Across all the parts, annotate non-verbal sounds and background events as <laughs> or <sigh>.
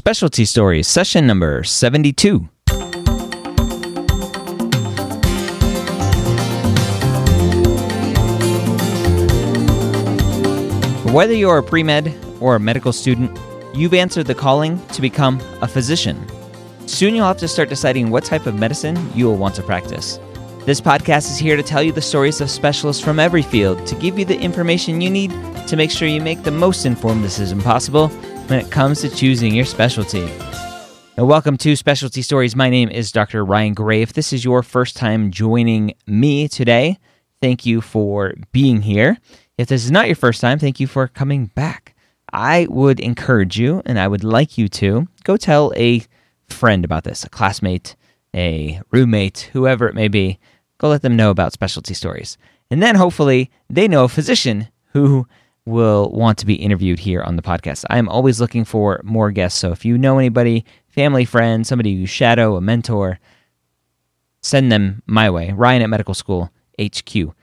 Specialty Stories, session number 72. Whether you're a pre med or a medical student, you've answered the calling to become a physician. Soon you'll have to start deciding what type of medicine you will want to practice. This podcast is here to tell you the stories of specialists from every field to give you the information you need to make sure you make the most informed decision possible when it comes to choosing your specialty. Now, welcome to Specialty Stories. My name is Dr. Ryan Gray. If this is your first time joining me today, thank you for being here. If this is not your first time, thank you for coming back. I would encourage you, and I would like you to go tell a friend about this, a classmate, a roommate, whoever it may be. Go let them know about specialty stories. And then hopefully they know a physician who will want to be interviewed here on the podcast. I am always looking for more guests. So if you know anybody, family, friend, somebody you shadow, a mentor, send them my way. Ryan at Medical School HQ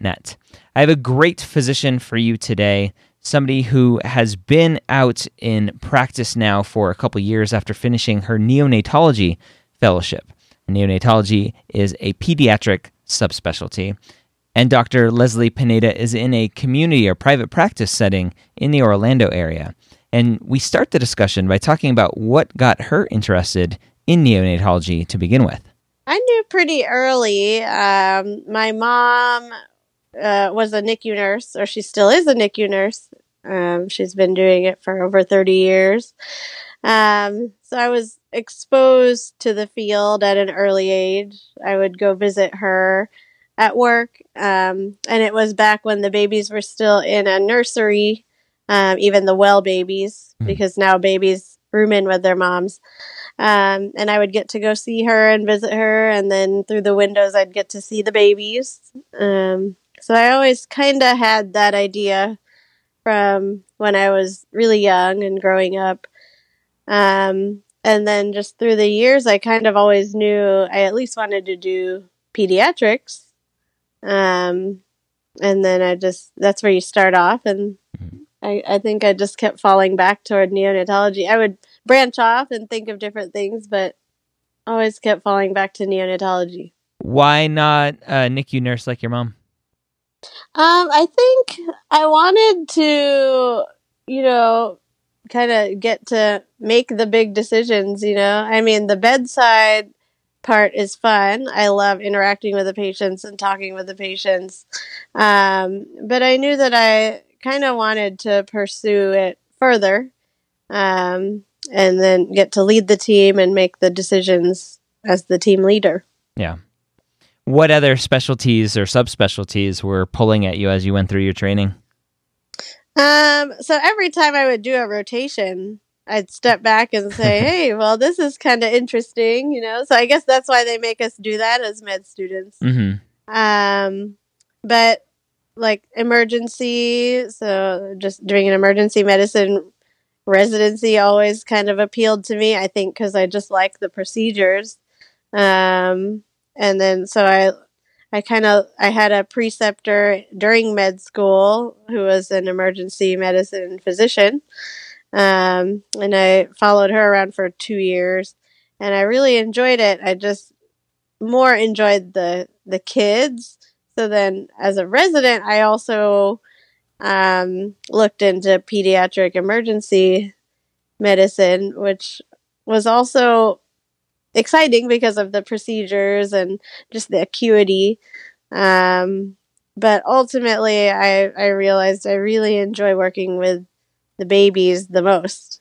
net. I have a great physician for you today, somebody who has been out in practice now for a couple years after finishing her neonatology fellowship. Neonatology is a pediatric subspecialty. And Dr. Leslie Pineda is in a community or private practice setting in the Orlando area. And we start the discussion by talking about what got her interested in neonatology to begin with. I knew pretty early. Um, my mom uh, was a NICU nurse, or she still is a NICU nurse. Um, she's been doing it for over 30 years. Um, so I was exposed to the field at an early age. I would go visit her at work. Um, and it was back when the babies were still in a nursery, um, even the well babies, mm. because now babies room in with their moms. Um, and I would get to go see her and visit her, and then through the windows, I'd get to see the babies. Um, so I always kind of had that idea from when I was really young and growing up. Um, and then just through the years, I kind of always knew I at least wanted to do pediatrics. Um, and then I just, that's where you start off. And mm-hmm. I, I think I just kept falling back toward neonatology. I would branch off and think of different things, but always kept falling back to neonatology. Why not a NICU nurse like your mom? Um, I think I wanted to, you know, kind of get to make the big decisions, you know. I mean, the bedside part is fun. I love interacting with the patients and talking with the patients. Um, but I knew that I kind of wanted to pursue it further. Um, and then get to lead the team and make the decisions as the team leader. Yeah. What other specialties or subspecialties were pulling at you as you went through your training? Um, so every time I would do a rotation, I'd step back and say, <laughs> "Hey, well, this is kind of interesting," you know. So I guess that's why they make us do that as med students. Mm-hmm. Um, but like emergency, so just doing an emergency medicine residency always kind of appealed to me. I think because I just like the procedures. Um, and then so I, I kind of I had a preceptor during med school who was an emergency medicine physician, um, and I followed her around for two years, and I really enjoyed it. I just more enjoyed the the kids. So then, as a resident, I also um, looked into pediatric emergency medicine, which was also exciting because of the procedures and just the acuity. Um, but ultimately, I, I realized I really enjoy working with the babies the most.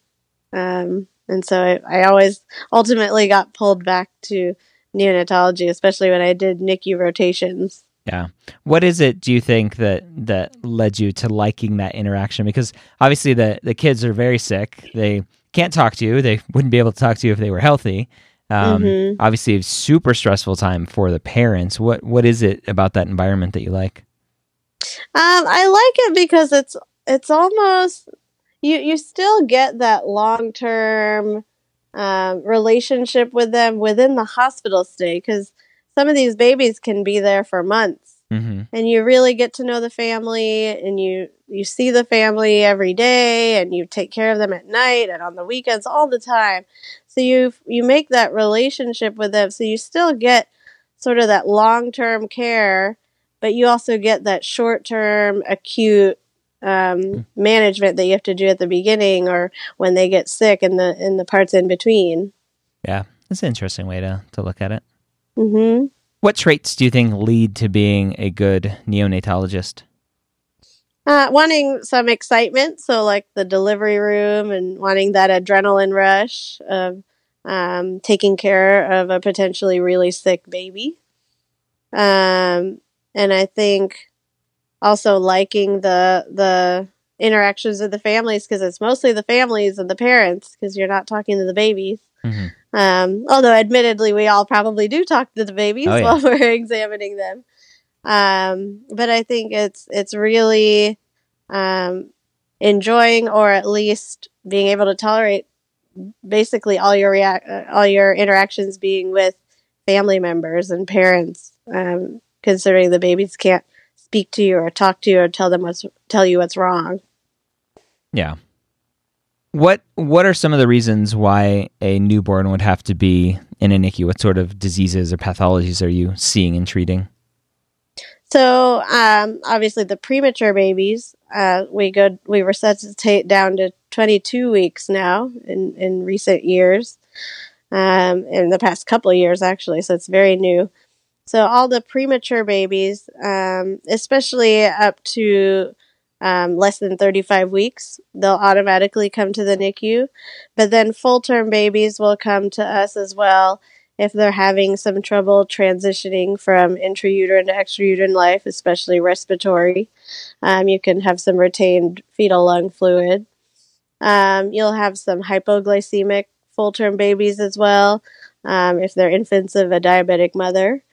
Um, and so I, I always ultimately got pulled back to neonatology, especially when I did NICU rotations. Yeah. What is it do you think that that led you to liking that interaction? Because obviously the the kids are very sick. They can't talk to you. They wouldn't be able to talk to you if they were healthy. Um, mm-hmm. Obviously, a super stressful time for the parents. What what is it about that environment that you like? Um, I like it because it's it's almost you you still get that long term um, relationship with them within the hospital stay because some of these babies can be there for months. Mm-hmm. And you really get to know the family and you you see the family every day and you take care of them at night and on the weekends all the time. So you you make that relationship with them so you still get sort of that long-term care, but you also get that short-term acute um, hmm. management that you have to do at the beginning or when they get sick and the in the parts in between. Yeah, that's an interesting way to to look at it. Mm-hmm. What traits do you think lead to being a good neonatologist? Uh, wanting some excitement, so like the delivery room and wanting that adrenaline rush of um, taking care of a potentially really sick baby. Um, and I think also liking the the interactions with the families because it's mostly the families and the parents because you're not talking to the babies. Mm-hmm. Um, although, admittedly, we all probably do talk to the babies oh, yeah. while <laughs> we're examining them. Um, but I think it's it's really um, enjoying or at least being able to tolerate basically all your react uh, all your interactions being with family members and parents, um, considering the babies can't speak to you or talk to you or tell them what's tell you what's wrong. Yeah. What What are some of the reasons why a newborn would have to be in a NICU? What sort of diseases or pathologies are you seeing and treating? So, um, obviously, the premature babies, uh, we go we resuscitate down to 22 weeks now in in recent years, um, in the past couple of years actually. So it's very new. So all the premature babies, um, especially up to um, less than 35 weeks, they'll automatically come to the NICU. But then full term babies will come to us as well if they're having some trouble transitioning from intrauterine to extrauterine life, especially respiratory. Um, you can have some retained fetal lung fluid. Um, you'll have some hypoglycemic full term babies as well um, if they're infants of a diabetic mother.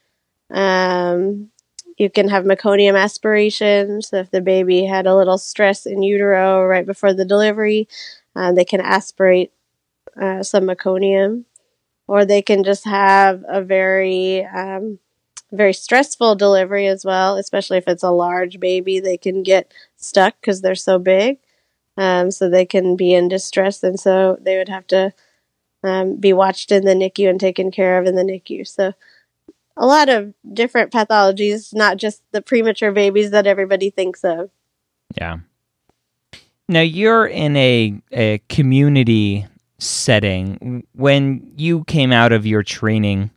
Um, you can have meconium aspiration. So if the baby had a little stress in utero right before the delivery, uh, they can aspirate uh, some meconium, or they can just have a very um, very stressful delivery as well, especially if it's a large baby. They can get stuck because they're so big, um, so they can be in distress, and so they would have to um, be watched in the NICU and taken care of in the NICU. So a lot of different pathologies, not just the premature babies that everybody thinks of. Yeah. Now you're in a, a community setting. When you came out of your training,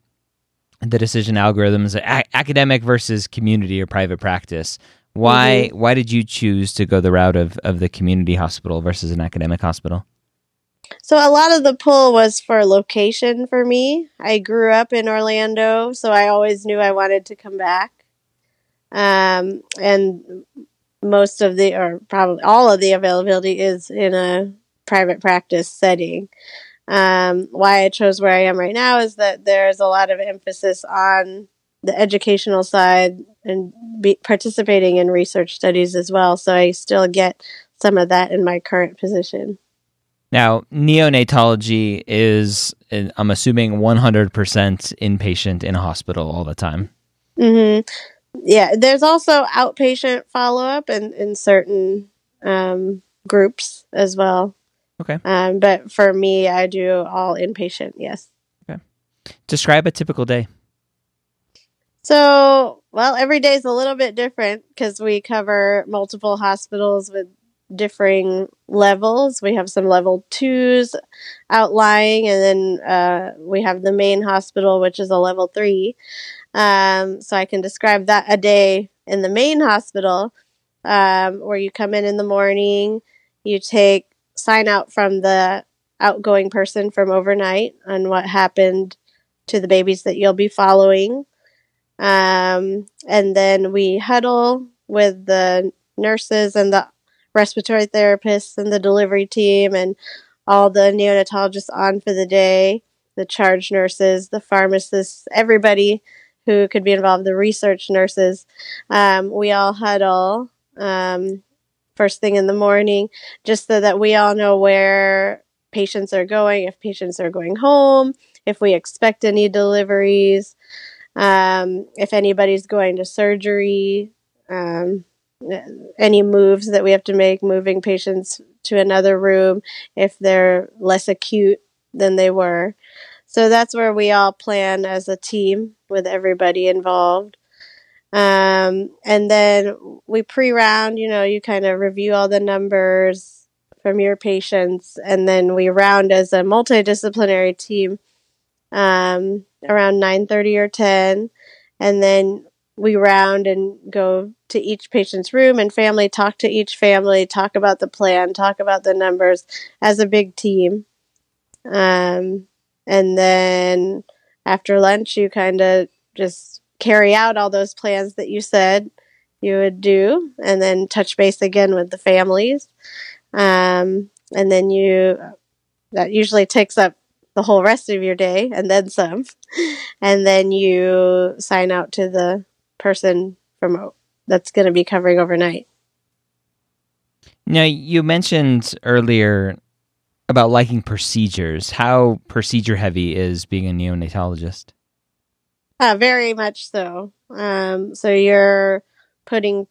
the decision algorithms, a- academic versus community or private practice. Why mm-hmm. why did you choose to go the route of, of the community hospital versus an academic hospital? So a lot of the pull was for location for me. I grew up in Orlando, so I always knew I wanted to come back. Um, and most of the, or probably all of the availability is in a private practice setting. Um, why I chose where I am right now is that there's a lot of emphasis on the educational side and be participating in research studies as well. So I still get some of that in my current position. Now, neonatology is, I'm assuming, 100% inpatient in a hospital all the time. Mm-hmm. Yeah, there's also outpatient follow up in, in certain um, groups as well. Okay. Um, but for me, I do all inpatient, yes. Okay. Describe a typical day. So, well, every day is a little bit different because we cover multiple hospitals with differing levels. We have some level twos outlying, and then uh, we have the main hospital, which is a level three. Um, so I can describe that a day in the main hospital, um, where you come in in the morning, you take sign out from the outgoing person from overnight on what happened to the babies that you'll be following. Um, and then we huddle with the nurses and the respiratory therapists and the delivery team and all the neonatologists on for the day, the charge nurses, the pharmacists, everybody who could be involved, the research nurses. Um, we all huddle um, first thing in the morning just so that we all know where patients are going, if patients are going home, if we expect any deliveries, um, if anybody's going to surgery. Um, any moves that we have to make, moving patients to another room if they're less acute than they were. So that's where we all plan as a team with everybody involved. Um, and then we pre round, you know, you kind of review all the numbers from your patients, and then we round as a multidisciplinary team um, around 9.30 or 10 and then we round and go to each patient's room and family talk to each family talk about the plan talk about the numbers as a big team um, and then after lunch you kind of just carry out all those plans that you said you would do and then touch base again with the families um, and then you that usually takes up the whole rest of your day and then some. <laughs> And then you sign out to the person from that's going to be covering overnight. Now, you mentioned earlier about liking procedures. How procedure heavy is being a neonatologist? Uh, very much so. Um, so you're putting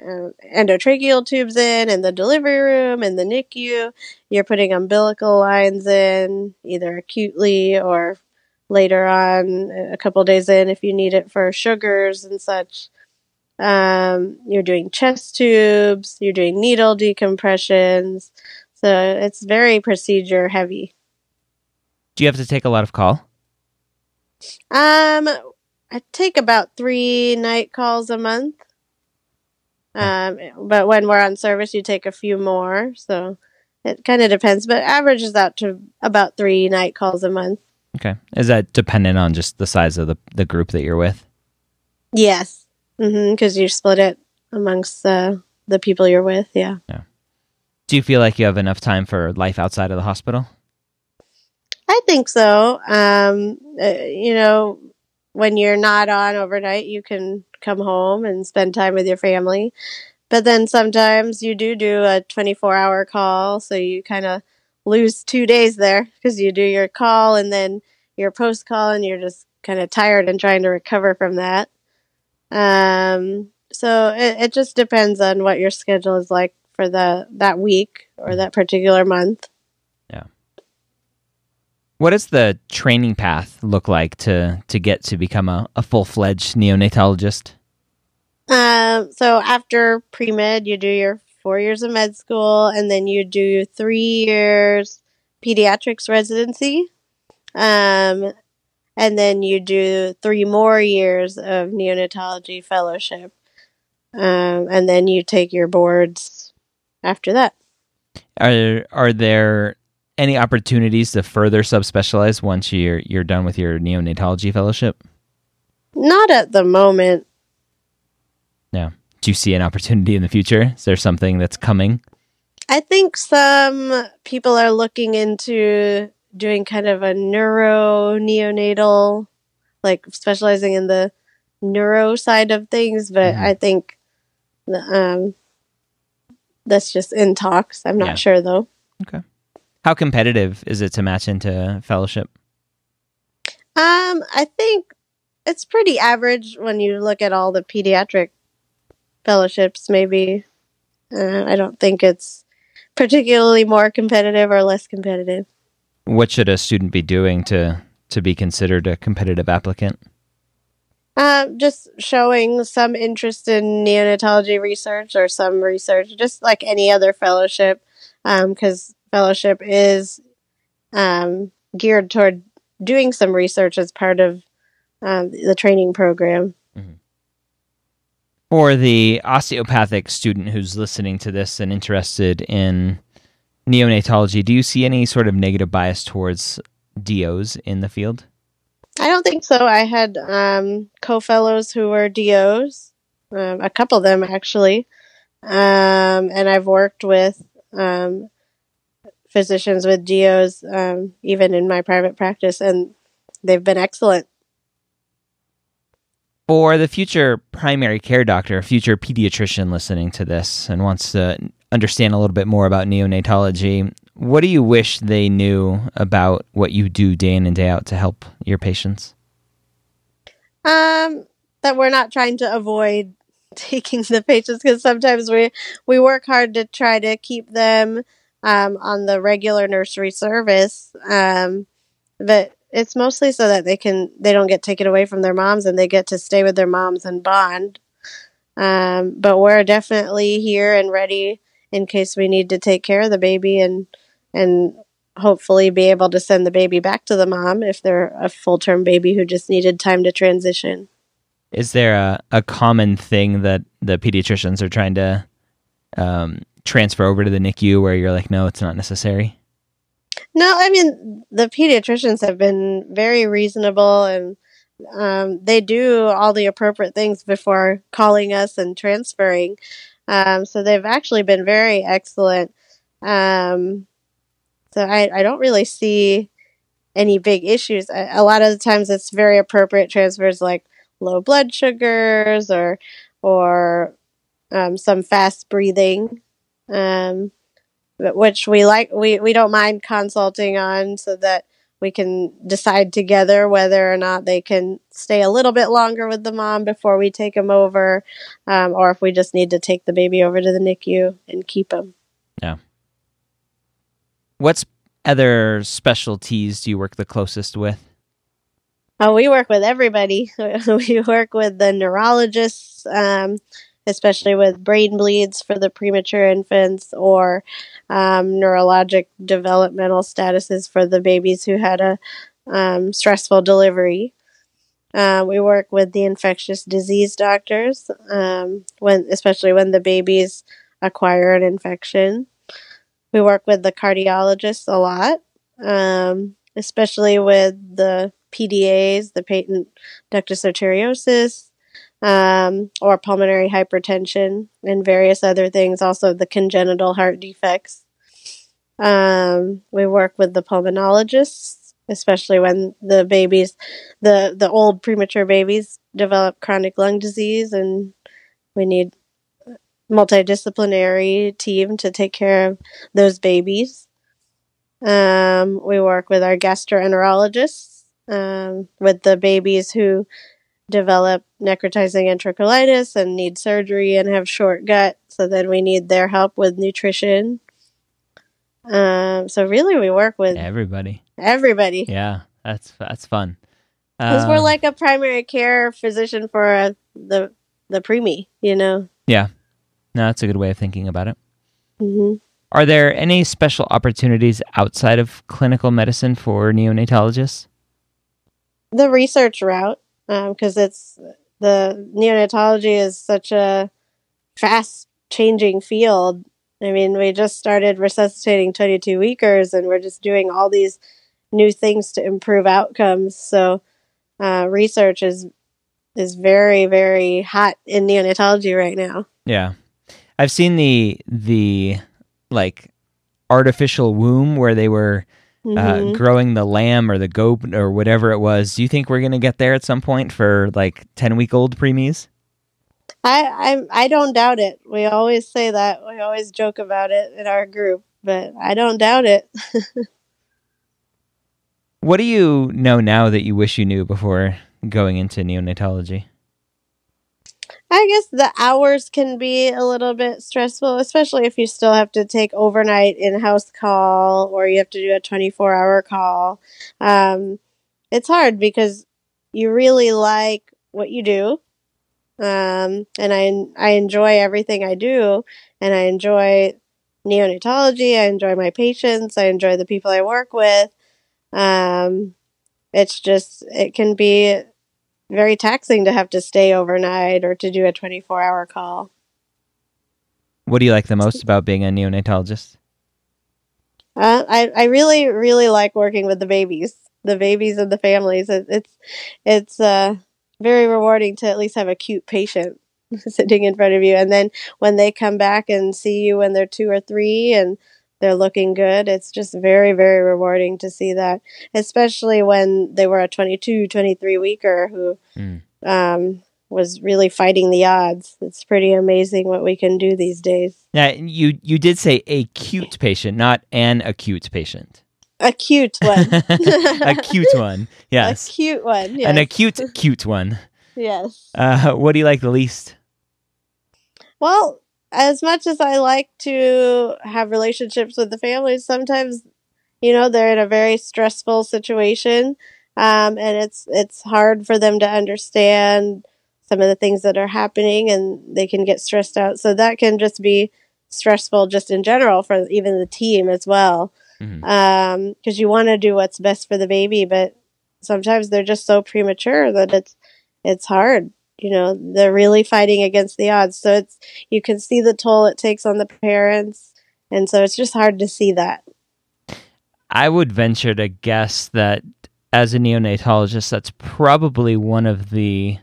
uh, endotracheal tubes in in the delivery room in the NICU. You're putting umbilical lines in either acutely or later on, a couple days in, if you need it for sugars and such. Um, you're doing chest tubes. You're doing needle decompressions. So it's very procedure heavy. Do you have to take a lot of call? Um, I take about three night calls a month. Um, but when we're on service, you take a few more. So it kind of depends, but averages out to about three night calls a month. Okay. Is that dependent on just the size of the, the group that you're with? Yes. Because mm-hmm, you split it amongst the, the people you're with. Yeah. Yeah. Do you feel like you have enough time for life outside of the hospital? I think so. Um, uh, you know, when you're not on overnight, you can come home and spend time with your family. But then sometimes you do do a 24 hour call, so you kind of lose two days there because you do your call and then your post call, and you're just kind of tired and trying to recover from that. Um, so it, it just depends on what your schedule is like for the that week or that particular month. Yeah. What does the training path look like to to get to become a, a full fledged neonatologist? Um, so after pre med, you do your four years of med school, and then you do three years pediatrics residency. Um, and then you do three more years of neonatology fellowship. Um, and then you take your boards after that. Are are there any opportunities to further subspecialize once you're you're done with your neonatology fellowship? Not at the moment. Yeah. Do you see an opportunity in the future? Is there something that's coming? I think some people are looking into doing kind of a neuro neonatal, like specializing in the neuro side of things, but mm-hmm. I think um, that's just in talks. I'm not yeah. sure though. Okay. How competitive is it to match into fellowship? Um, I think it's pretty average when you look at all the pediatric fellowships, maybe. Uh, I don't think it's particularly more competitive or less competitive. What should a student be doing to to be considered a competitive applicant? Uh, just showing some interest in neonatology research or some research, just like any other fellowship, because um, fellowship is um, geared toward doing some research as part of um, the training program. For the osteopathic student who's listening to this and interested in neonatology, do you see any sort of negative bias towards DOs in the field? I don't think so. I had um, co fellows who were DOs, um, a couple of them actually. Um, and I've worked with um, physicians with DOs, um, even in my private practice, and they've been excellent for the future primary care doctor, future pediatrician listening to this and wants to understand a little bit more about neonatology, what do you wish they knew about what you do day in and day out to help your patients? Um, that we're not trying to avoid <laughs> taking the patients because sometimes we we work hard to try to keep them um, on the regular nursery service, um, but it's mostly so that they can they don't get taken away from their moms and they get to stay with their moms and bond. Um, but we're definitely here and ready in case we need to take care of the baby and and hopefully be able to send the baby back to the mom if they're a full term baby who just needed time to transition. Is there a, a common thing that the pediatricians are trying to um, transfer over to the NICU where you're like, no, it's not necessary? No, I mean, the pediatricians have been very reasonable and um, they do all the appropriate things before calling us and transferring. Um, so they've actually been very excellent. Um, so I, I don't really see any big issues. A, a lot of the times it's very appropriate transfers like low blood sugars or or um, some fast breathing, um, which we like. We we don't mind consulting on so that we can decide together whether or not they can stay a little bit longer with the mom before we take them over, um, or if we just need to take the baby over to the NICU and keep them. Yeah. What's other specialties do you work the closest with? Oh, we work with everybody. <laughs> we work with the neurologists, um, especially with brain bleeds for the premature infants or um, neurologic developmental statuses for the babies who had a um, stressful delivery. Uh, we work with the infectious disease doctors, um, when especially when the babies acquire an infection. We work with the cardiologists a lot, um, especially with the PDAs, the patent ductus arteriosus, um, or pulmonary hypertension, and various other things. Also, the congenital heart defects. Um, we work with the pulmonologists, especially when the babies, the the old premature babies, develop chronic lung disease, and we need multidisciplinary team to take care of those babies. Um, we work with our gastroenterologists um, with the babies who develop necrotizing enterocolitis and need surgery and have short gut. So then we need their help with nutrition. Um, so really, we work with everybody. Everybody. Yeah, that's that's fun. Because um, we're like a primary care physician for uh, the the preemie, you know. Yeah, no, that's a good way of thinking about it. Mm-hmm. Are there any special opportunities outside of clinical medicine for neonatologists? the research route because um, it's the neonatology is such a fast changing field. I mean, we just started resuscitating 22 weekers and we're just doing all these new things to improve outcomes. So, uh, research is is very very hot in neonatology right now. Yeah. I've seen the the like artificial womb where they were mm-hmm. uh, growing the lamb or the goat or whatever it was. Do you think we're going to get there at some point for like 10 week old preemies? I, I I don't doubt it. We always say that. We always joke about it in our group, but I don't doubt it. <laughs> what do you know now that you wish you knew before going into neonatology? I guess the hours can be a little bit stressful, especially if you still have to take overnight in house call or you have to do a 24 hour call. Um, it's hard because you really like what you do. Um, and I, I enjoy everything I do and I enjoy neonatology. I enjoy my patients. I enjoy the people I work with. Um, it's just, it can be very taxing to have to stay overnight or to do a 24 hour call. What do you like the most about being a neonatologist? Uh, I, I really, really like working with the babies, the babies and the families. It, it's, it's, uh, very rewarding to at least have a cute patient <laughs> sitting in front of you. And then when they come back and see you when they're two or three and they're looking good. It's just very, very rewarding to see that, especially when they were a 22, 23 weeker who mm. um, was really fighting the odds. It's pretty amazing what we can do these days. Yeah, you you did say acute patient, not an acute patient. Acute one. <laughs> acute one. <laughs> Yes. Acute one. Yes. An acute cute one. <laughs> Yes. Uh, what do you like the least? Well, as much as I like to have relationships with the families, sometimes, you know, they're in a very stressful situation, um, and it's it's hard for them to understand some of the things that are happening, and they can get stressed out. So that can just be stressful, just in general, for even the team as well, because mm-hmm. um, you want to do what's best for the baby, but sometimes they're just so premature that it's it's hard you know they're really fighting against the odds. So it's you can see the toll it takes on the parents. And so it's just hard to see that. I would venture to guess that as a neonatologist that's probably one of the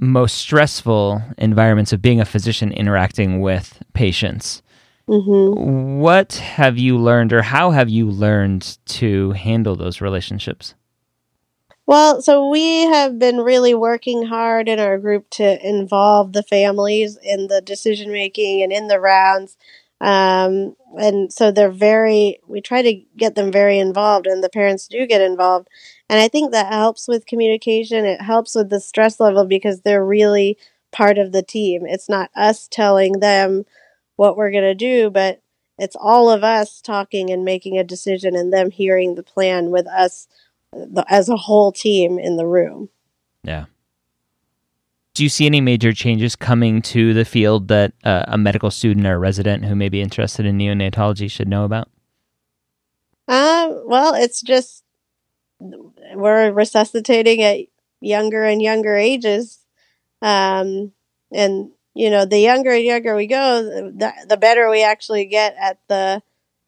most stressful environments of being a physician interacting with patients. Mm-hmm. what have you learned or how have you learned to handle those relationships well, so we have been really working hard in our group to involve the families in the decision making and in the rounds. Um, and so they're very, we try to get them very involved, and the parents do get involved. And I think that helps with communication. It helps with the stress level because they're really part of the team. It's not us telling them what we're going to do, but it's all of us talking and making a decision and them hearing the plan with us the, as a whole team in the room. Yeah. Do you see any major changes coming to the field that uh, a medical student or a resident who may be interested in neonatology should know about? Um, well, it's just we're resuscitating at younger and younger ages. Um, and you know, the younger and younger we go, the, the better we actually get at the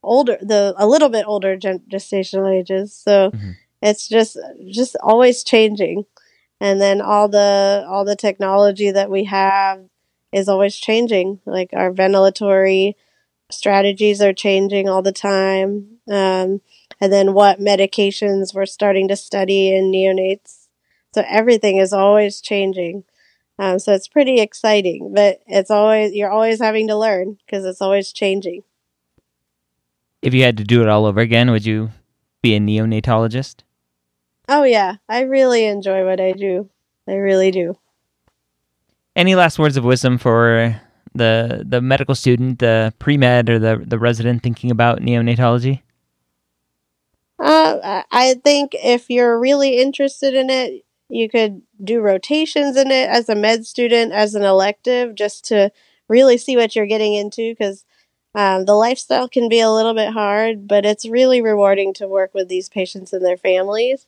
older, the a little bit older gestational ages. So mm-hmm it's just just always changing. And then all the all the technology that we have is always changing. Like our ventilatory strategies are changing all the time. Um, and then what medications we're starting to study in neonates. So everything is always changing. Um, so it's pretty exciting but it's always you're always having to learn because it's always changing. If you had to do it all over again would you be a neonatologist Oh yeah, I really enjoy what I do. I really do. Any last words of wisdom for the the medical student, the pre med, or the the resident thinking about neonatology? Uh, I think if you're really interested in it, you could do rotations in it as a med student, as an elective, just to really see what you're getting into. Because um, the lifestyle can be a little bit hard, but it's really rewarding to work with these patients and their families.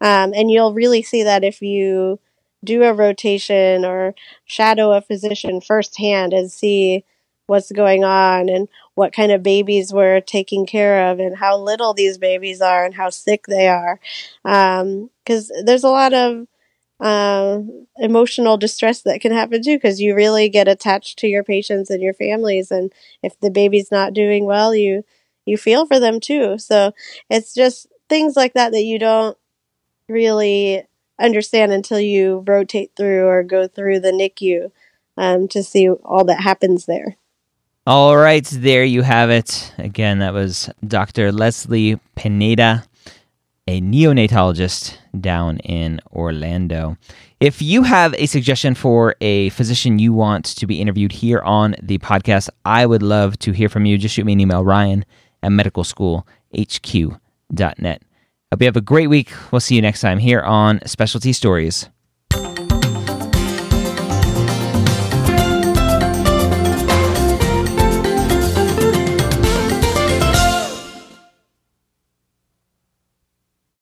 Um, and you'll really see that if you do a rotation or shadow a physician firsthand and see what's going on and what kind of babies we're taking care of and how little these babies are and how sick they are. Because um, there's a lot of uh, emotional distress that can happen too because you really get attached to your patients and your families and if the baby's not doing well you you feel for them too so it's just things like that that you don't really understand until you rotate through or go through the NICU um, to see all that happens there. All right, there you have it. Again, that was Dr. Leslie Pineda a neonatologist down in Orlando. If you have a suggestion for a physician you want to be interviewed here on the podcast, I would love to hear from you. Just shoot me an email, ryan at medicalschoolhq.net. Hope you have a great week. We'll see you next time here on Specialty Stories.